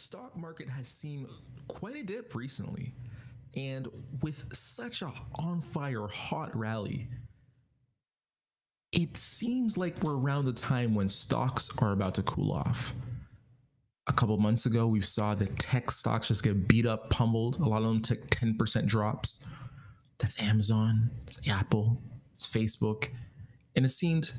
stock market has seen quite a dip recently. And with such a on fire, hot rally, it seems like we're around the time when stocks are about to cool off. A couple months ago, we saw the tech stocks just get beat up, pummeled. A lot of them took 10% drops. That's Amazon, it's Apple, it's Facebook. And it seemed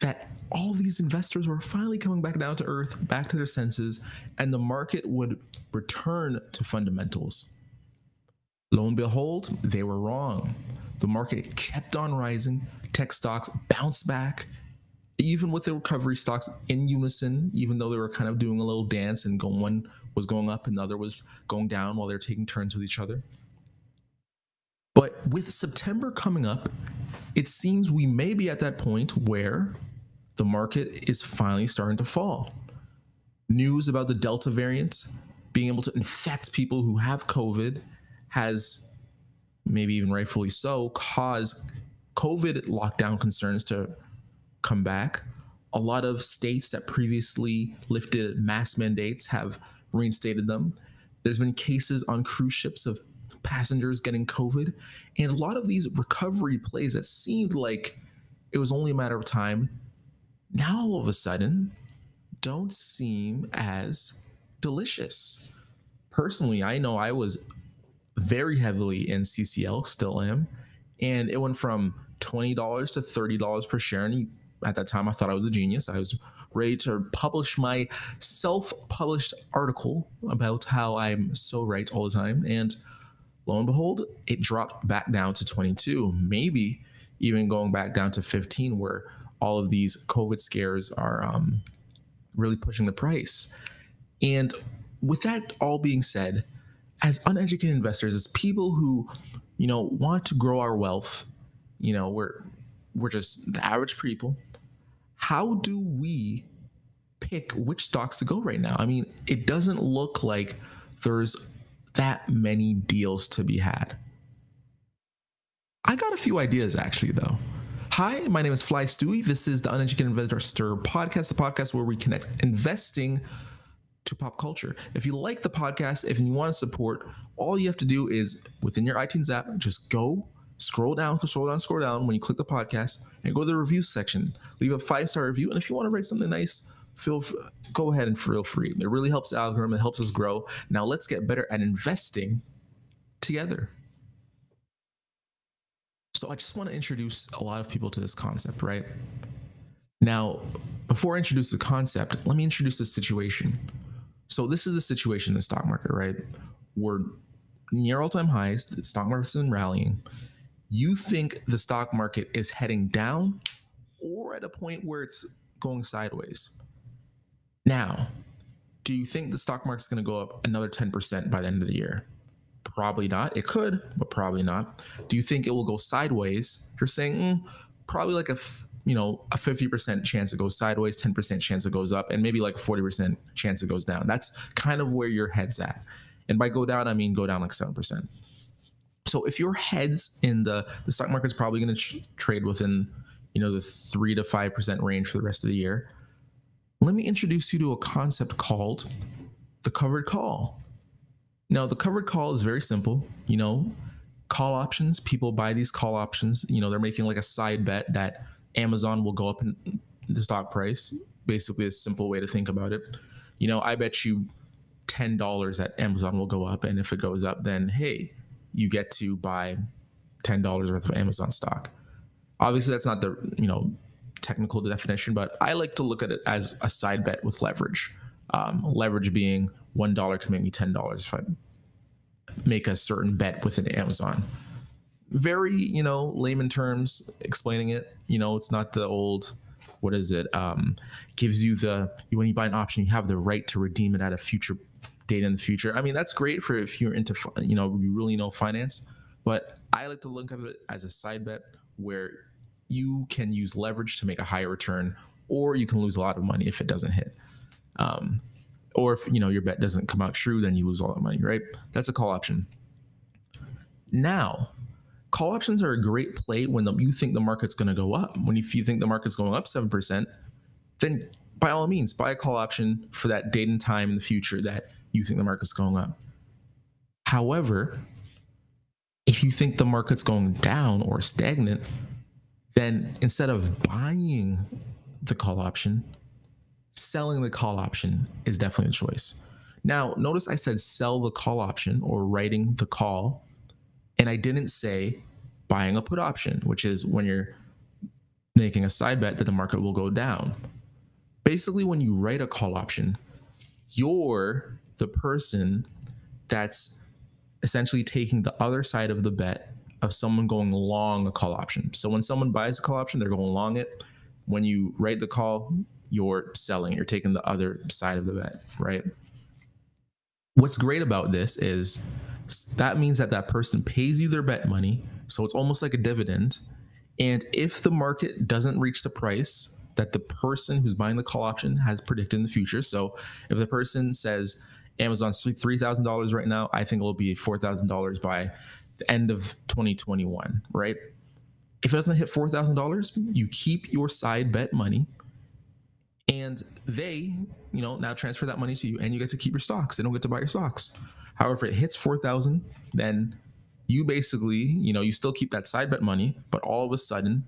that all these investors were finally coming back down to earth, back to their senses, and the market would return to fundamentals. Lo and behold, they were wrong. The market kept on rising. Tech stocks bounced back, even with the recovery stocks in unison, even though they were kind of doing a little dance and going, one was going up and the other was going down while they're taking turns with each other. But with September coming up, it seems we may be at that point where the market is finally starting to fall. News about the Delta variant being able to infect people who have COVID has, maybe even rightfully so, caused COVID lockdown concerns to come back. A lot of states that previously lifted mask mandates have reinstated them. There's been cases on cruise ships of passengers getting COVID. And a lot of these recovery plays that seemed like it was only a matter of time now all of a sudden don't seem as delicious. Personally, I know I was very heavily in CCL, still am, and it went from $20 to $30 per share. And at that time, I thought I was a genius. I was ready to publish my self published article about how I'm so right all the time. And lo and behold, it dropped back down to 22, maybe even going back down to 15, where all of these COVID scares are um, really pushing the price. And with that all being said, as uneducated investors, as people who, you know, want to grow our wealth, you know, we're we're just the average people. How do we pick which stocks to go right now? I mean, it doesn't look like there's that many deals to be had. I got a few ideas actually, though. Hi, my name is Fly Stewie. This is the Uneducated Investor podcast, the podcast where we connect investing to pop culture. If you like the podcast, if you want to support, all you have to do is within your iTunes app, just go scroll down, scroll down, scroll down when you click the podcast and go to the review section. Leave a five star review. And if you want to write something nice, feel go ahead and feel free. It really helps the algorithm, it helps us grow. Now let's get better at investing together. So I just want to introduce a lot of people to this concept, right? Now, before I introduce the concept, let me introduce the situation. So this is the situation in the stock market, right? We're near all-time highs. The stock market's been rallying. You think the stock market is heading down or at a point where it's going sideways. Now, do you think the stock market's going to go up another 10% by the end of the year? Probably not. It could, but probably not. Do you think it will go sideways? You're saying mm, probably like a you know a 50% chance it goes sideways, 10% chance it goes up, and maybe like 40% chance it goes down. That's kind of where your head's at. And by go down, I mean go down like 7%. So if your head's in the the stock market's probably going to tr- trade within you know the 3 to 5% range for the rest of the year. Let me introduce you to a concept called the covered call. Now, the covered call is very simple. You know, call options, people buy these call options. You know, they're making like a side bet that Amazon will go up in the stock price. Basically, a simple way to think about it. You know, I bet you $10 that Amazon will go up. And if it goes up, then hey, you get to buy $10 worth of Amazon stock. Obviously, that's not the, you know, technical definition, but I like to look at it as a side bet with leverage. Um, leverage being one dollar can make me ten dollars if I make a certain bet within Amazon. Very, you know, layman terms explaining it. You know, it's not the old what is it? Um, gives you the when you buy an option, you have the right to redeem it at a future date in the future. I mean, that's great for if you're into, you know, you really know finance. But I like to look at it as a side bet where you can use leverage to make a higher return, or you can lose a lot of money if it doesn't hit. Um, or if you know your bet doesn't come out true, then you lose all that money, right? That's a call option. Now, call options are a great play when the, you think the market's going to go up. When if you think the market's going up seven percent, then by all means, buy a call option for that date and time in the future that you think the market's going up. However, if you think the market's going down or stagnant, then instead of buying the call option, selling the call option is definitely a choice. Now, notice I said sell the call option or writing the call, and I didn't say buying a put option, which is when you're making a side bet that the market will go down. Basically, when you write a call option, you're the person that's essentially taking the other side of the bet of someone going long a call option. So when someone buys a call option, they're going long it. When you write the call, you're selling, you're taking the other side of the bet, right? What's great about this is that means that that person pays you their bet money. So it's almost like a dividend. And if the market doesn't reach the price that the person who's buying the call option has predicted in the future, so if the person says Amazon's $3,000 right now, I think it will be $4,000 by the end of 2021, right? If it doesn't hit $4,000, you keep your side bet money and they, you know, now transfer that money to you and you get to keep your stocks. They don't get to buy your stocks. However, it hits 4,000, then you basically, you know, you still keep that side bet money, but all of a sudden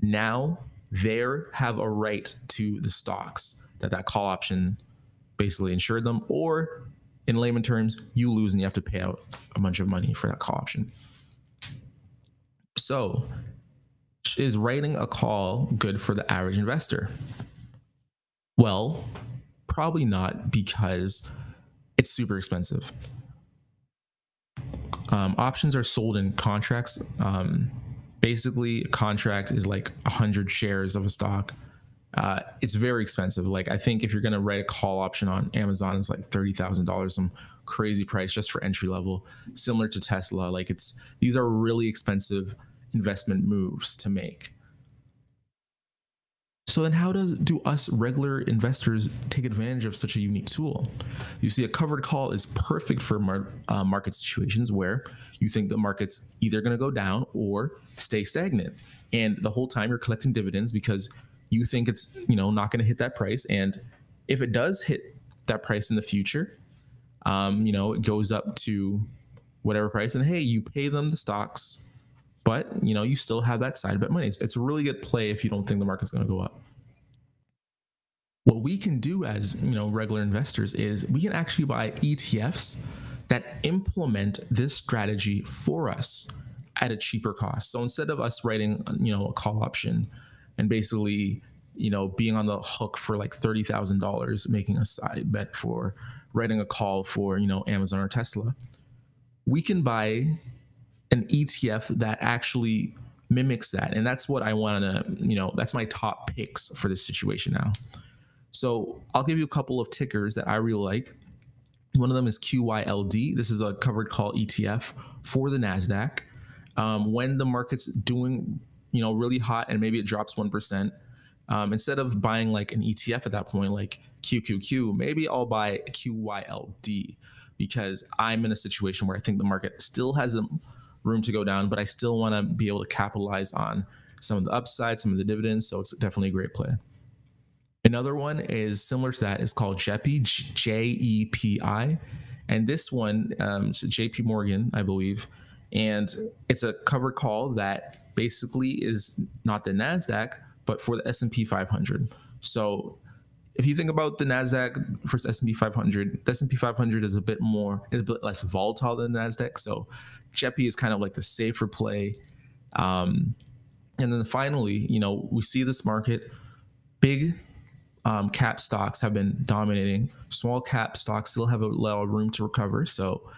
now they have a right to the stocks that that call option basically insured them or in layman terms, you lose and you have to pay out a bunch of money for that call option. So, is writing a call good for the average investor? Well, probably not because it's super expensive. Um, options are sold in contracts. Um, basically, a contract is like 100 shares of a stock uh, it's very expensive. Like I think if you're gonna write a call option on Amazon, it's like thirty thousand dollars, some crazy price just for entry level. Similar to Tesla, like it's these are really expensive investment moves to make. So then, how does do us regular investors take advantage of such a unique tool? You see, a covered call is perfect for mar- uh, market situations where you think the market's either going to go down or stay stagnant, and the whole time you're collecting dividends because you think it's you know not going to hit that price. And if it does hit that price in the future um, you know it goes up to whatever price. And hey you pay them the stocks but you know you still have that side bet money. It's, it's a really good play if you don't think the market's going to go up. What we can do as you know regular investors is we can actually buy etfs that implement this strategy for us at a cheaper cost. So instead of us writing you know a call option and basically you know being on the hook for like $30,000 making a side bet for writing a call for you know Amazon or Tesla we can buy an ETF that actually mimics that. And that's what I want to you know that's my top picks for this situation now. So I'll give you a couple of tickers that I really like. One of them is QYLD this is a covered call ETF for the Nasdaq. Um, when the market's doing you know really hot and maybe it drops 1% um, instead of buying like an etf at that point like qqq maybe i'll buy qyld because i'm in a situation where i think the market still has a room to go down but i still want to be able to capitalize on some of the upside some of the dividends so it's definitely a great play another one is similar to that is called jepi j-e-p-i and this one um, jp morgan i believe and it's a covered call that basically is not the Nasdaq, but for the S&P 500. So if you think about the Nasdaq versus S&P 500, the S&P 500 is a bit more, is a bit less volatile than Nasdaq. So JEPI is kind of like the safer play. Um, and then finally, you know, we see this market, big um, cap stocks have been dominating. Small cap stocks still have a lot of room to recover. So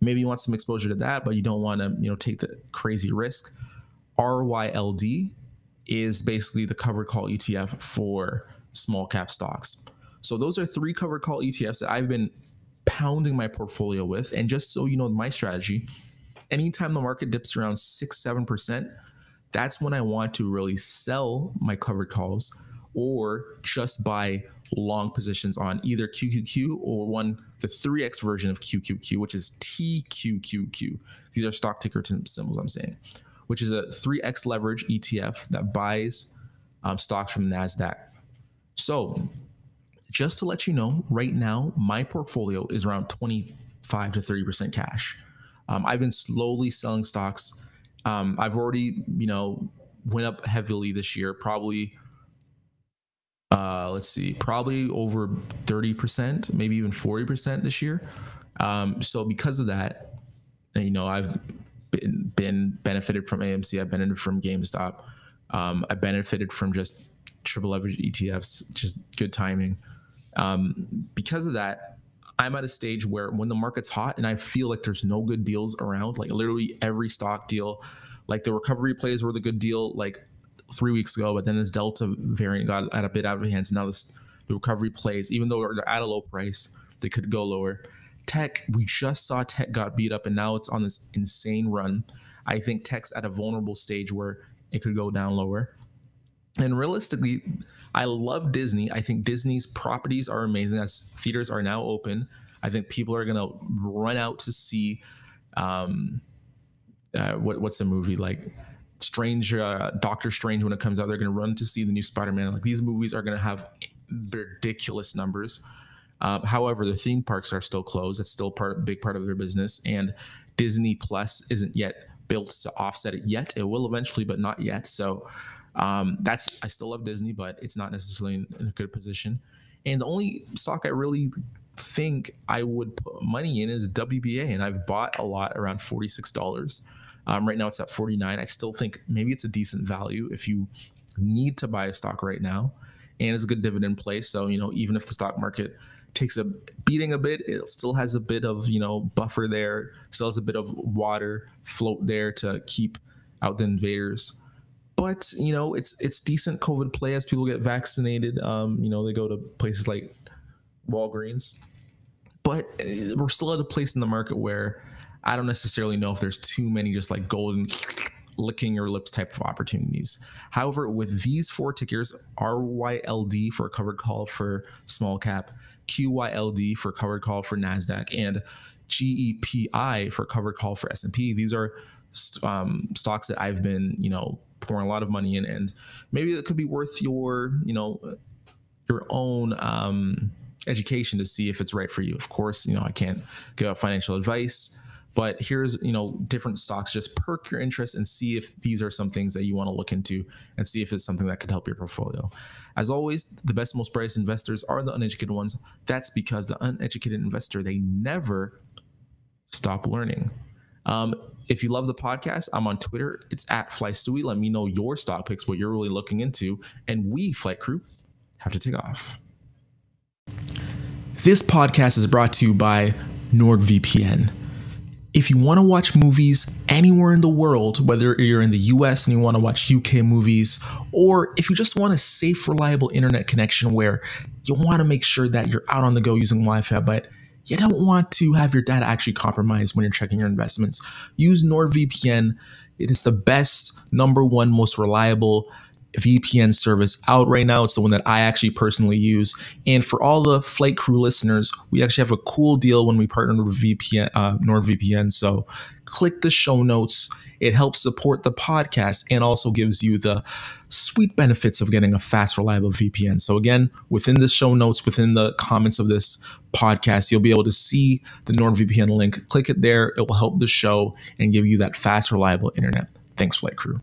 maybe you want some exposure to that, but you don't want to, you know, take the crazy risk. RYLD is basically the covered call ETF for small cap stocks. So those are three covered call ETFs that I've been pounding my portfolio with. And just so you know my strategy, anytime the market dips around six, seven percent, that's when I want to really sell my covered calls or just buy long positions on either QQQ or one the 3x version of QQQ, which is TQQQ. These are stock ticker symbols I'm saying which is a 3x leverage ETF that buys um, stocks from NASDAQ. So just to let you know, right now, my portfolio is around 25 to 30% cash. Um, I've been slowly selling stocks. Um, I've already, you know, went up heavily this year, probably, uh, let's see, probably over 30%, maybe even 40% this year. Um, so because of that, you know, I've been, been benefited from AMC. I've benefited from GameStop. Um, I benefited from just triple leverage ETFs, just good timing. Um, because of that, I'm at a stage where when the market's hot and I feel like there's no good deals around, like literally every stock deal, like the recovery plays were the good deal like three weeks ago, but then this Delta variant got at a bit out of hands. Now this the recovery plays, even though they're at a low price, they could go lower. Tech, we just saw tech got beat up and now it's on this insane run. I think tech's at a vulnerable stage where it could go down lower. And realistically, I love Disney. I think Disney's properties are amazing as theaters are now open. I think people are gonna run out to see um, uh, what what's the movie like Strange uh, Doctor Strange when it comes out. They're gonna run to see the new Spider Man. Like these movies are gonna have ridiculous numbers. Um, however, the theme parks are still closed. That's still part big part of their business, and Disney Plus isn't yet built to offset it yet. It will eventually, but not yet. So um, that's I still love Disney, but it's not necessarily in, in, a good position. And the only stock I really think I would put money in is WBA, and I've bought a lot around forty six dollars. Um, right now it's at forty nine. I still think maybe it's a decent value if you need to buy a stock right now, and it's a good dividend play. So you know even if the stock market takes a beating a bit, it still has a bit of you know buffer there, still has a bit of water float there to keep out the invaders but you know it's it's decent COVID play as people get vaccinated. Um, you know they go to places like Walgreens, but uh, we're still at a place in the market where I don't necessarily know if there's too many just like golden licking your lips type of opportunities. However, with these four tickers, RYLD for a covered call for small cap, QYLD for covered call for Nasdaq, and JEPI for covered call for S&P. These are um, stocks that I've been, you know, pouring a lot of money in, and maybe it could be worth your, you know, your own um, education to see if it's right for you. Of course, you know, I can't give out financial advice, but here's, you know, different stocks. Just perk your interest and see if these are some things that you want to look into and see if it's something that could help your portfolio. As always, the best, most brightest investors are the uneducated ones. That's because the uneducated investor, they never stop learning. Um, if you love the podcast, I'm on Twitter. It's at FlyStewie. Let me know your stock picks, what you're really looking into. And we, Flight Crew, have to take off. This podcast is brought to you by NordVPN. If you want to watch movies anywhere in the world, whether you're in the US and you want to watch UK movies, or if you just want a safe, reliable internet connection where you want to make sure that you're out on the go using Wi Fi, but you don't want to have your data actually compromised when you're checking your investments. Use NordVPN. It is the best, number one, most reliable VPN service out right now. It's the one that I actually personally use. And for all the Flight Crew listeners, we actually have a cool deal when we partner with VPN, uh, NordVPN. So click the show notes. It helps support the podcast and also gives you the sweet benefits of getting a fast, reliable VPN. So again, within the show notes, within the comments of this podcast, you'll be able to see the NordVPN link. Click it there. It will help the show and give you that fast, reliable internet. Thanks, Flight Crew.